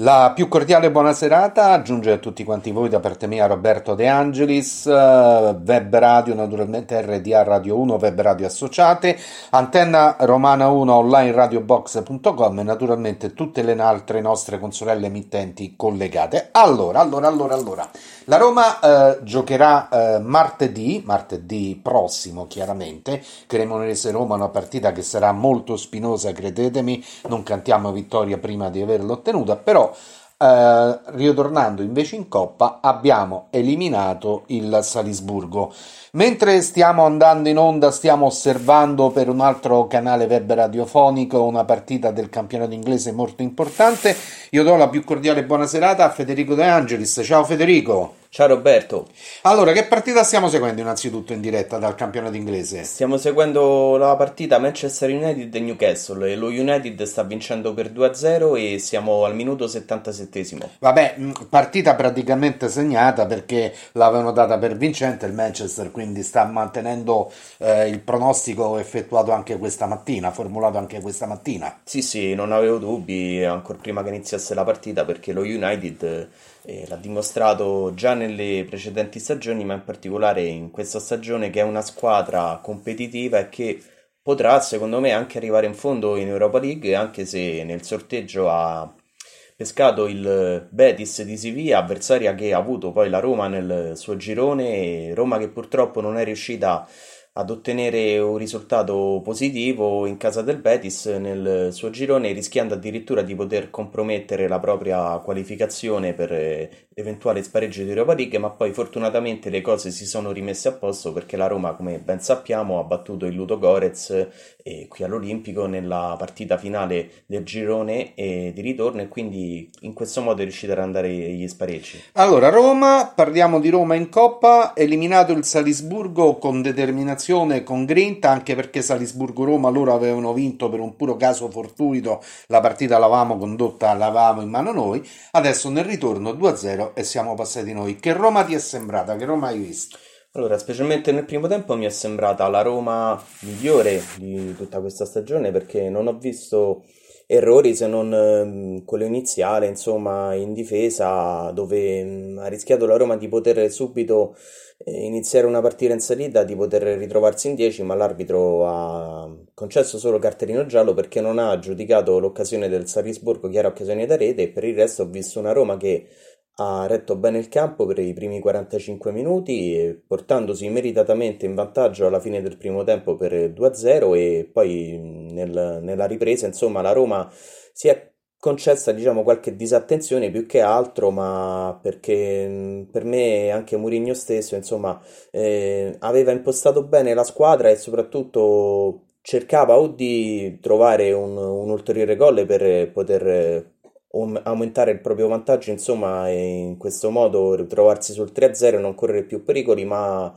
La più cordiale buona serata giunge a tutti quanti voi da parte mia Roberto De Angelis, eh, Web Radio naturalmente RDA Radio 1, Web Radio Associate, Antenna Romana 1 online radiobox.com e naturalmente tutte le altre nostre consorelle emittenti collegate. Allora, allora, allora, allora. La Roma eh, giocherà eh, martedì, martedì prossimo chiaramente, Cremonese Roma, una partita che sarà molto spinosa, credetemi, non cantiamo vittoria prima di averla ottenuta, però eh, ritornando invece in Coppa abbiamo eliminato il Salisburgo. Mentre stiamo andando in onda, stiamo osservando per un altro canale web radiofonico una partita del campionato inglese molto importante. Io do la più cordiale buona serata a Federico De Angelis. Ciao Federico. Ciao Roberto. Allora, che partita stiamo seguendo innanzitutto in diretta dal campionato inglese? Stiamo seguendo la partita Manchester United e Newcastle e lo United sta vincendo per 2-0 e siamo al minuto 77 Vabbè, partita praticamente segnata perché l'avevano data per vincente il Manchester, quindi sta mantenendo eh, il pronostico effettuato anche questa mattina, formulato anche questa mattina. Sì, sì, non avevo dubbi ancora prima che iniziasse la partita perché lo United eh, l'ha dimostrato già nelle precedenti stagioni, ma in particolare in questa stagione che è una squadra competitiva e che potrà, secondo me, anche arrivare in fondo in Europa League, anche se nel sorteggio ha pescato il Betis di Siviglia, avversaria che ha avuto poi la Roma nel suo girone, Roma che purtroppo non è riuscita a ad ottenere un risultato positivo in casa del Betis nel suo girone, rischiando addirittura di poter compromettere la propria qualificazione per eventuale spareggio di Europa League, ma poi fortunatamente le cose si sono rimesse a posto perché la Roma, come ben sappiamo, ha battuto il Ludo Gorez eh, qui all'Olimpico nella partita finale del girone e di ritorno e quindi in questo modo è riuscita ad andare gli spareggi. Allora, Roma, parliamo di Roma in Coppa, eliminato il Salisburgo con determinazione con grinta, anche perché Salisburgo-Roma loro avevano vinto per un puro caso fortuito, la partita l'avevamo condotta, l'avevamo in mano noi, adesso nel ritorno 2-0 e siamo passati noi. Che Roma ti è sembrata? Che Roma hai visto? Allora, specialmente nel primo tempo mi è sembrata la Roma migliore di tutta questa stagione perché non ho visto errori se non ehm, quello iniziale, insomma, in difesa, dove mh, ha rischiato la Roma di poter subito eh, iniziare una partita in salita, di poter ritrovarsi in 10, ma l'arbitro ha concesso solo cartellino giallo perché non ha giudicato l'occasione del Salisburgo, chiara occasione da rete, e per il resto ho visto una Roma che ha retto bene il campo per i primi 45 minuti, portandosi meritatamente in vantaggio alla fine del primo tempo per 2-0 e poi nel, nella ripresa, insomma, la Roma si è concessa diciamo qualche disattenzione più che altro, ma perché per me anche Mourinho stesso, insomma, eh, aveva impostato bene la squadra e soprattutto cercava o di trovare un, un ulteriore gol per poter aumentare il proprio vantaggio, insomma, e in questo modo ritrovarsi sul 3-0 e non correre più pericoli, ma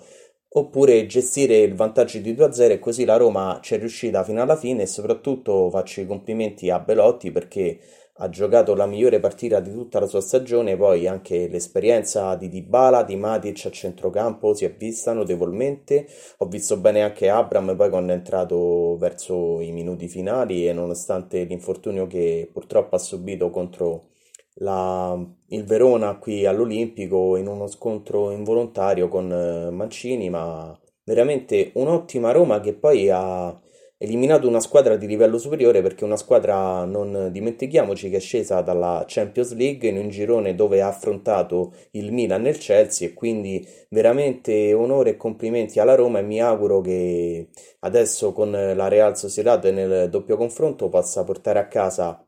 oppure gestire il vantaggio di 2-0 e così la Roma ci è riuscita fino alla fine e soprattutto faccio i complimenti a Belotti perché ha giocato la migliore partita di tutta la sua stagione, poi anche l'esperienza di Dybala, di Matic a centrocampo si è vista notevolmente, ho visto bene anche Abram poi quando è entrato verso i minuti finali e nonostante l'infortunio che purtroppo ha subito contro la, il Verona qui all'Olimpico in uno scontro involontario con eh, Mancini, ma veramente un'ottima Roma che poi ha eliminato una squadra di livello superiore perché una squadra, non dimentichiamoci, che è scesa dalla Champions League in un girone dove ha affrontato il Milan e il Chelsea e quindi veramente onore e complimenti alla Roma e mi auguro che adesso con la Real Sociedad nel doppio confronto possa portare a casa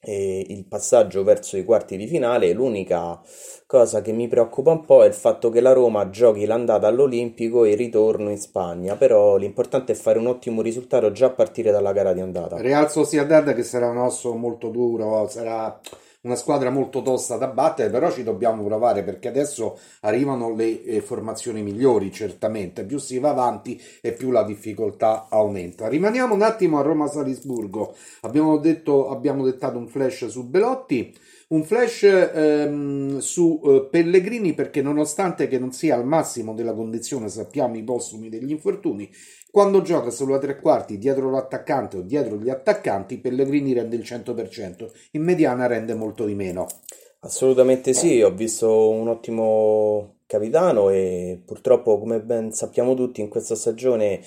eh, il passaggio verso i quarti di finale. L'unica cosa che mi preoccupa un po' è il fatto che la Roma giochi l'andata all'Olimpico e il ritorno in Spagna, però l'importante è fare un ottimo risultato già a partire dalla gara di andata. Real Sociedad che sarà un osso molto duro, sarà una squadra molto tosta da battere, però ci dobbiamo provare perché adesso arrivano le eh, formazioni migliori, certamente. Più si va avanti e più la difficoltà aumenta. Rimaniamo un attimo a Roma-Salisburgo. Abbiamo detto, abbiamo dettato un flash su Belotti. Un flash ehm, su eh, Pellegrini perché nonostante che non sia al massimo della condizione, sappiamo i postumi degli infortuni, Quando gioca sulla tre quarti dietro l'attaccante o dietro gli attaccanti, Pellegrini rende il 100%, in mediana rende molto di meno. Assolutamente sì, ho visto un ottimo capitano e purtroppo, come ben sappiamo tutti, in questa stagione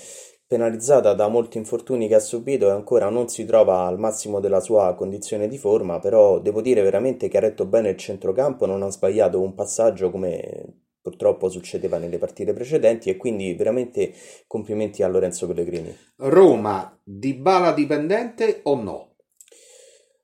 penalizzata da molti infortuni che ha subito e ancora non si trova al massimo della sua condizione di forma, però devo dire veramente che ha retto bene il centrocampo, non ha sbagliato un passaggio come purtroppo succedeva nelle partite precedenti e quindi veramente complimenti a Lorenzo Pellegrini. Roma, di bala dipendente o no?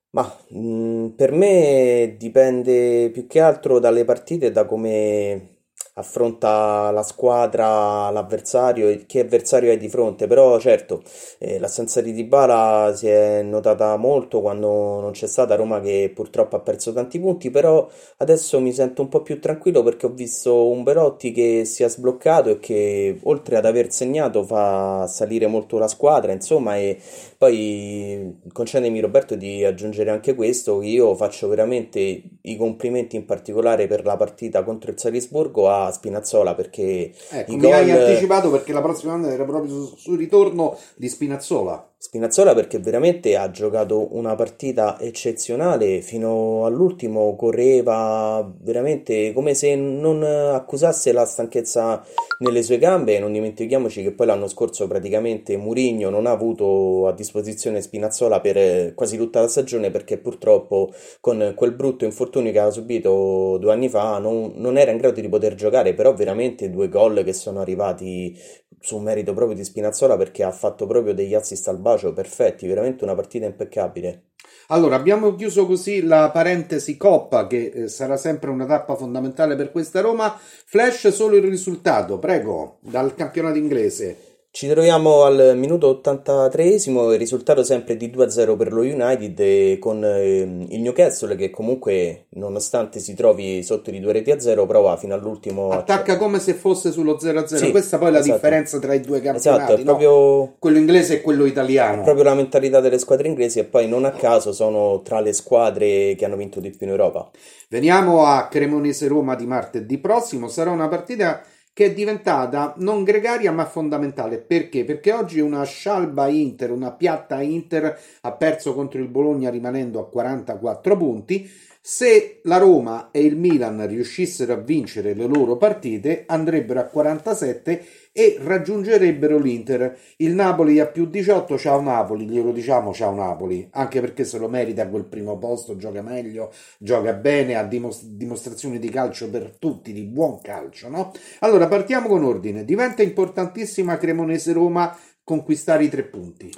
Ma mh, mm, per me dipende più che altro dalle partite e da come affronta la squadra, l'avversario e che avversario hai di fronte, però certo eh, l'assenza di Dybala si è notata molto quando non c'è stata Roma che purtroppo ha perso tanti punti, però adesso mi sento un po' più tranquillo perché ho visto un Belotti che si è sbloccato e che oltre ad aver segnato fa salire molto la squadra, insomma e poi concedimi Roberto di aggiungere anche questo, io faccio veramente i complimenti in particolare per la partita contro il Salisburgo a Spinazzola perché ecco, mi gol... hai anticipato perché la prossima domanda era proprio sul ritorno di Spinazzola. Spinazzola perché veramente ha giocato una partita eccezionale fino all'ultimo, correva veramente come se non accusasse la stanchezza nelle sue gambe. Non dimentichiamoci che poi l'anno scorso praticamente Murigno non ha avuto a disposizione Spinazzola per quasi tutta la stagione perché purtroppo con quel brutto infortunio che aveva subito due anni fa non, non era in grado di poter giocare, però veramente due gol che sono arrivati su merito proprio di Spinazzola perché ha fatto proprio degli assist al bacio perfetti, veramente una partita impeccabile. Allora, abbiamo chiuso così la parentesi Coppa, che eh, sarà sempre una tappa fondamentale per questa Roma. Flash solo il risultato, prego, dal campionato inglese. Ci troviamo al minuto 83esimo, il risultato sempre di 2-0 per lo United con eh, il Newcastle che comunque nonostante si trovi sotto di due reti a 0 prova fino all'ultimo attacca a... come se fosse sullo 0-0 sì, questa poi è la esatto. differenza tra i due campionati esatto, proprio... No? quello inglese e quello italiano. È proprio la mentalità delle squadre inglesi e poi non a caso sono tra le squadre che hanno vinto di più in Europa. Veniamo a Cremonese Roma di martedì prossimo. Sarà una partita che è diventata non gregaria ma fondamentale. Perché? Perché oggi una scialba Inter, una piatta Inter ha perso contro il Bologna rimanendo a 44 punti. Se la Roma e il Milan riuscissero a vincere le loro partite andrebbero a 47 e raggiungerebbero l'Inter. Il Napoli a più 18, ciao Napoli, glielo diciamo ciao Napoli, anche perché se lo merita quel primo posto, gioca meglio, gioca bene, ha dimos- dimostrazioni di calcio per tutti, di buon calcio, no? Allora partiamo con ordine, diventa importantissima Cremonese Roma conquistare i tre punti.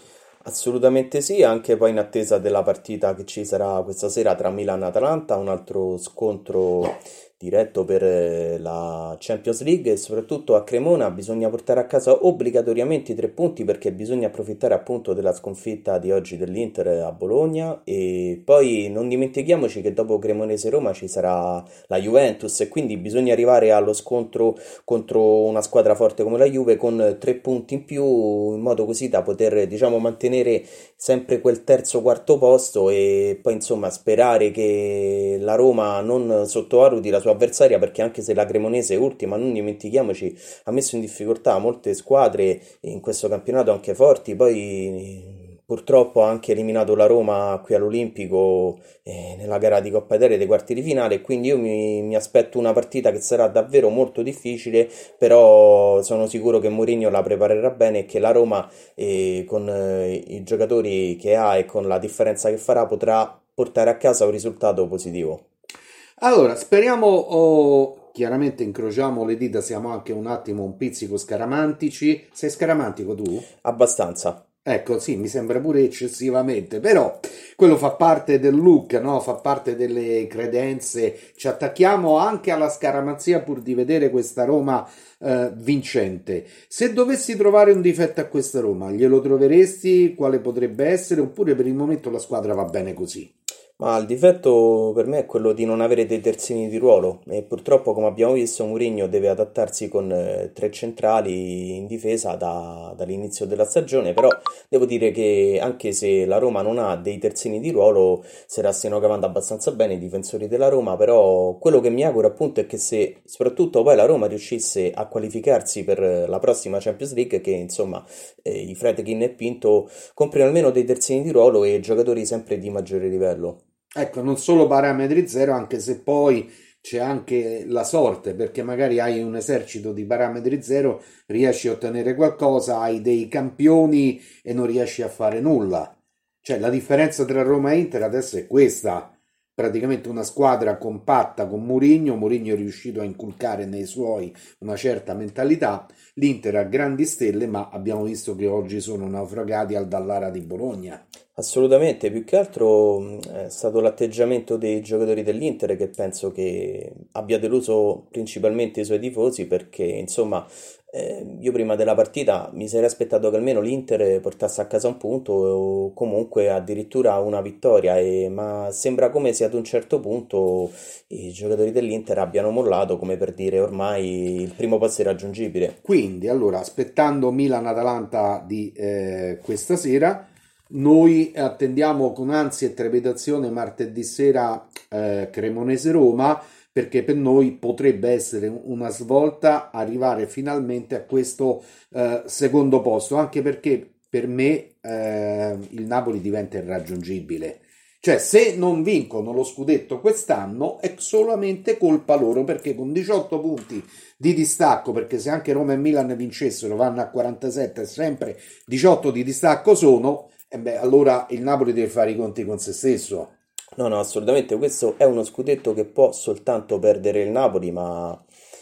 Assolutamente sì, anche poi in attesa della partita che ci sarà questa sera tra Milan e Atalanta, un altro scontro diretto per eh, la Champions League e soprattutto a Cremona bisogna portare a casa obbligatoriamente i tre punti perché bisogna approfittare appunto della sconfitta di oggi dell'Inter a Bologna e poi non dimentichiamoci che dopo Cremonese-Roma ci sarà la Juventus e quindi bisogna arrivare allo scontro contro una squadra forte come la Juve con tre punti in più in modo così da poter diciamo mantenere sempre quel terzo quarto posto e poi insomma sperare che la Roma non sottovaluti la sua avversaria perché anche se la Cremonese è ultima, non dimentichiamoci, ha messo in difficoltà molte squadre in questo campionato anche forti, poi purtroppo ha anche eliminato la Roma qui all'Olimpico eh, nella gara di Coppa Italia dei quarti di finale quindi io mi, mi, aspetto una partita che sarà davvero molto difficile però sono sicuro che Mourinho la preparerà bene e che la Roma eh, con eh, i giocatori che ha e con la differenza che farà potrà portare a casa un risultato positivo allora, speriamo, oh, chiaramente incrociamo le dita, siamo anche un attimo un pizzico scaramantici. Sei scaramantico tu? Abbastanza. Ecco, sì, mi sembra pure eccessivamente, però quello fa parte del look, no? Fa parte delle credenze. Ci attacchiamo anche alla scaramanzia pur di vedere questa Roma eh, vincente. Se dovessi trovare un difetto a questa Roma, glielo troveresti? Quale potrebbe essere? Oppure per il momento la squadra va bene così? Ma il difetto per me è quello di non avere dei terzini di ruolo e purtroppo, come abbiamo visto, Mourinho deve adattarsi con eh, tre centrali in difesa da- dall'inizio della stagione, però devo dire che anche se la Roma non ha dei terzini di ruolo, se la stiano cavando abbastanza bene i difensori della Roma, però quello che mi auguro appunto è che se soprattutto poi la Roma riuscisse a qualificarsi per la prossima Champions League, che insomma eh, i Fredkin e Pinto comprino almeno dei terzini di ruolo e giocatori sempre di maggiore livello. Ecco, non solo parametri zero, anche se poi c'è anche la sorte, perché magari hai un esercito di parametri zero, riesci a ottenere qualcosa, hai dei campioni e non riesci a fare nulla. Cioè, la differenza tra Roma e Inter adesso è questa. Praticamente una squadra compatta con Mourinho, Mourinho è riuscito a inculcare nei suoi una certa mentalità, l'Inter ha grandi stelle, ma abbiamo visto che oggi sono naufragati al Dallara di Bologna. Assolutamente, più che altro mh, è stato l'atteggiamento dei giocatori dell'Inter che penso che abbia deluso principalmente i suoi tifosi perché insomma eh, io prima della partita mi sarei aspettato che almeno l'Inter portasse a casa un punto o comunque addirittura una vittoria, e- ma sembra come se ad un certo punto i giocatori dell'Inter abbiano mollato come per dire ormai il primo passo è raggiungibile. Quindi, allora, aspettando Milan-Atalanta di eh, questa sera, noi attendiamo con ansia e trepidazione martedì sera eh, Cremonese-Roma, perché per noi potrebbe essere una svolta arrivare finalmente a questo eh, secondo posto, anche perché per me eh, il Napoli diventa irraggiungibile. Cioè, se non vincono lo scudetto quest'anno è solamente colpa loro perché con 18 punti di distacco, perché se anche Roma e Milan vincessero vanno a 47, sempre 18 di distacco sono, e beh, allora il Napoli deve fare i conti con se stesso. No, no, assolutamente, questo è uno scudetto che può soltanto perdere il Napoli, ma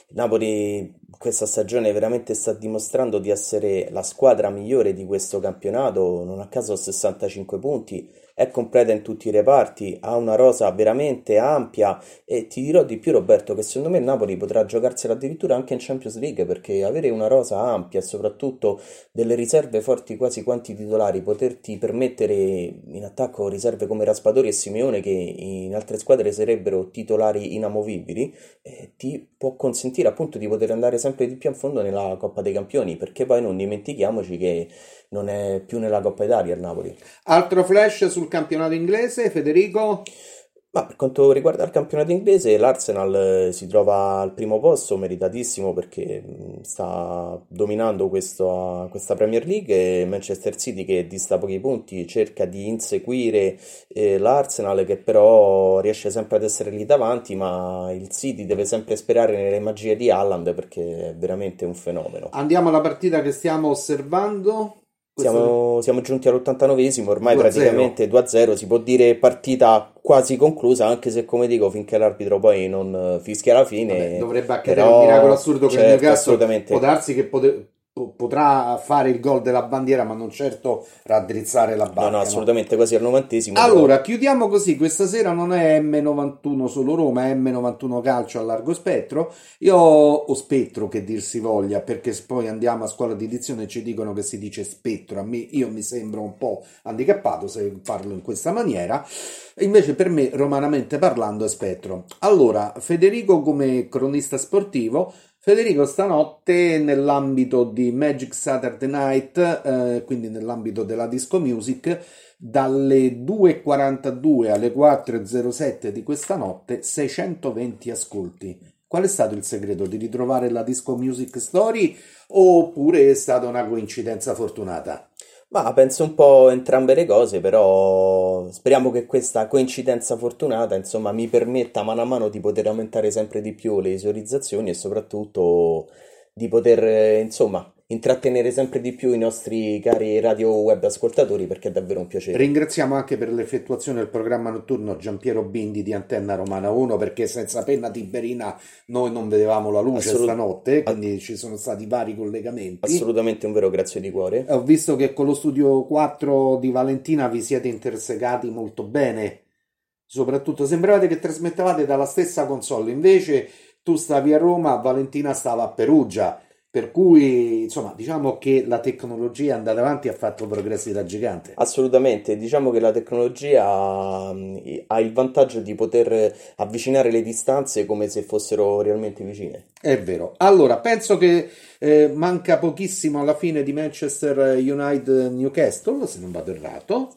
il Napoli questa stagione veramente sta dimostrando di essere la squadra migliore di questo campionato, non a caso ha 65 punti, è completa in tutti i reparti, ha una rosa veramente ampia e ti dirò di più Roberto che secondo me il Napoli potrà giocarsela addirittura anche in Champions League perché avere una rosa ampia e soprattutto delle riserve forti quasi quanti titolari, poterti permettere in attacco riserve come Raspadori e Simeone che in altre squadre sarebbero titolari inamovibili, eh, ti può consentire appunto di poter andare sempre di più a fondo nella Coppa dei Campioni perché poi non dimentichiamoci che non è più nella Coppa Italia il Napoli. Altro flash sul campionato inglese, Federico? Ma per quanto riguarda il campionato inglese, l'Arsenal eh, si trova al primo posto, meritatissimo perché mh, sta dominando questo- questa Premier League e Manchester City che dista pochi punti cerca di inseguire eh, l'Arsenal che però riesce sempre ad essere lì davanti, ma il City deve sempre sperare nelle magie di Haaland perché è veramente un fenomeno. Andiamo alla partita che stiamo osservando. Siamo, siamo giunti all'89esimo, ormai 2-0. praticamente 2-0, si può dire partita quasi conclusa, anche se come dico, finché l'arbitro poi non eh, fischia la Vabbè, fine, dovrebbe accadere un miracolo però assurdo che il certo, Newcastle. può assolutamente, darsi che pote- po- potrà fare il gol della bandiera, ma non certo raddrizzare la no, no, no? assolutamente quasi al novantesimo, però Allora, chiudiamo così. Questa sera non è M91 solo Roma, è M91 calcio a largo spettro. Io o spettro che dir si voglia, perché poi andiamo a scuola di edizione e ci dicono che si dice spettro. A me, io mi sembro un po' handicappato se parlo in questa maniera. Invece per me, romanamente parlando, è spettro. Allora, Federico come cronista sportivo. Federico, stanotte nell'ambito di Magic Saturday Night, eh, quindi nell'ambito della disco music, dalle 2.42 alle 4.07 di questa notte, 620 ascolti. Qual è stato il segreto? Di ritrovare la disco music story oppure è stata una coincidenza fortunata? Ma penso un po' entrambe le cose, però speriamo che questa coincidenza fortunata, insomma, mi permetta mano a mano di poter aumentare sempre di più le visualizzazioni e soprattutto di poter, eh, insomma, intrattenere sempre di più i nostri cari radio web ascoltatori perché è davvero un piacere. Ringraziamo anche per l'effettuazione del programma notturno Giampiero Bindi di Antenna Romana 1 perché senza penna tiberina noi non vedevamo la luce Assolut- stanotte, a- quindi ci sono stati vari collegamenti. assolutamente un vero grazie di cuore. Ho visto che con lo studio 4 di Valentina vi siete intersecati molto bene, soprattutto sembravate che trasmettevate dalla stessa console, invece tu stavi a Roma, Valentina stava a Perugia Per cui, insomma, diciamo che la tecnologia è andata avanti e ha fatto progressi da gigante. Assolutamente, diciamo che la tecnologia mm, ha il vantaggio di poter avvicinare le distanze come se fossero realmente vicine. È vero. Allora, penso che eh, manca pochissimo alla fine di Manchester United Newcastle, se non vado errato.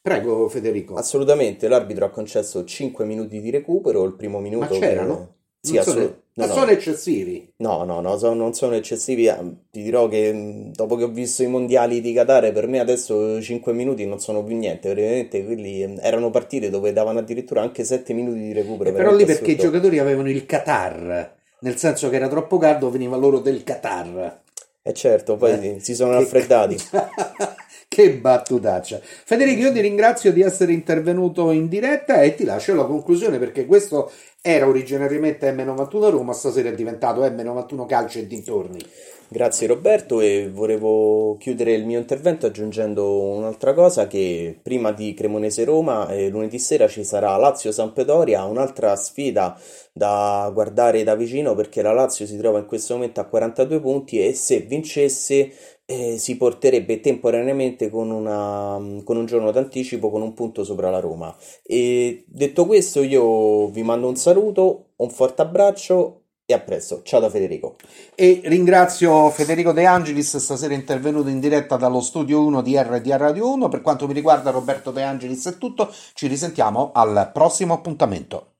Prego Federico. Assolutamente, l'arbitro ha concesso 5 minuti di recupero, il primo minuto... Ma c'erano? Sì, non no, no. sono eccessivi. No, no, no, so, non sono eccessivi. Ah, ti dirò che mm, dopo che ho visto i mondiali di Qatar, per me adesso 5 minuti non sono più niente. Veramente quelli mm, erano partite dove davano addirittura anche 7 minuti di recupero. Eh, però lì perché i giocatori avevano il Qatar, nel senso che era troppo caldo, veniva loro del Qatar. Eh certo, poi eh, si sono raffreddati. Che battutaccia. Federico, io ti ringrazio di essere intervenuto in diretta e ti lascio la conclusione perché questo era originariamente M91 Roma, stasera è diventato M91 Calcio e dintorni. Grazie Roberto e volevo chiudere il mio intervento aggiungendo un'altra cosa che prima di Cremonese Roma eh, lunedì sera ci sarà Lazio Sampdoria, un'altra sfida da guardare da vicino perché la Lazio si trova in questo momento a 42 punti e se vincesse eh, si porterebbe temporaneamente con, una, con un giorno d'anticipo con un punto sopra la Roma. E detto questo, io vi mando un saluto, un forte abbraccio e a presto. Ciao da Federico. E ringrazio Federico De Angelis, stasera intervenuto in diretta dallo studio 1 di RDA Radio 1. Per quanto mi riguarda, Roberto De Angelis è tutto. Ci risentiamo al prossimo appuntamento.